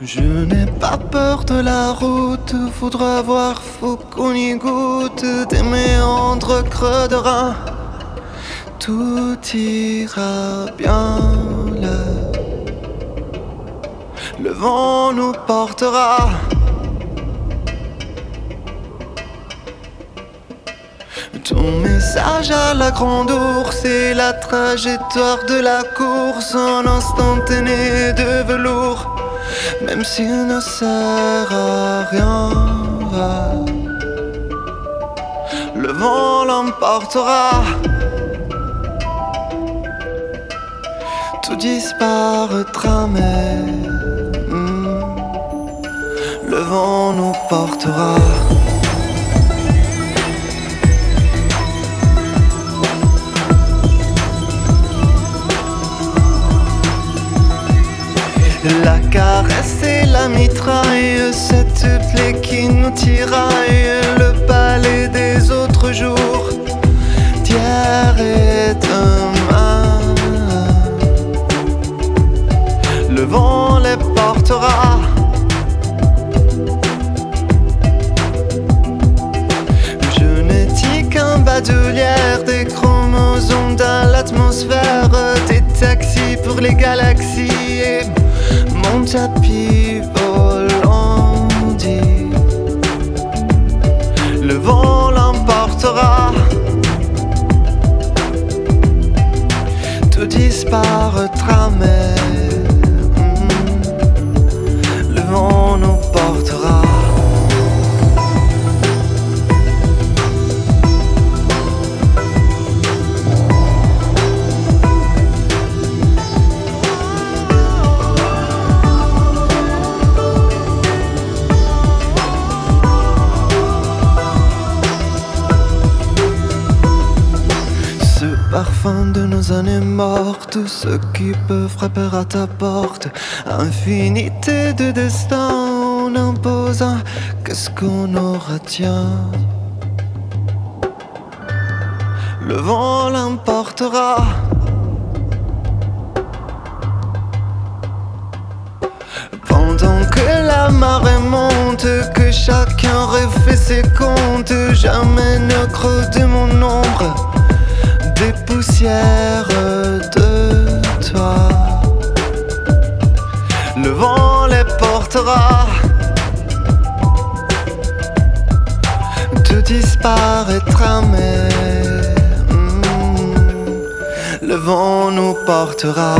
Je n'ai pas peur de la route, faudra voir, faut qu'on y goûte des méandres creux de rein. Tout ira bien là. Le vent nous portera. Ton message à la grande ours et la trajectoire de la course en instantané de velours même s'il ne sert à rien. Le vent l'emportera. Tout disparaîtra, mais hmm, le vent nous portera. La caresse et la mitraille, cette plaie qui nous tiraille, le palais des autres jours, d'hier et demain. Le vent les portera. Je dit qu'un badoulière, des chromosomes dans l'atmosphère, des taxis pour les galaxies mon tapis volant Le vent l'emportera. Tout disparaîtra parfum de nos années mortes, ce qui peut frapper à ta porte. Infinité de destins en imposant, qu'est-ce qu'on aura tient Le vent l'emportera. Pendant que la marée monte, que chacun refait ses comptes, jamais ne creux de mon ombre des poussières de toi. Le vent les portera. Tout disparaîtra, mais hmm, le vent nous portera.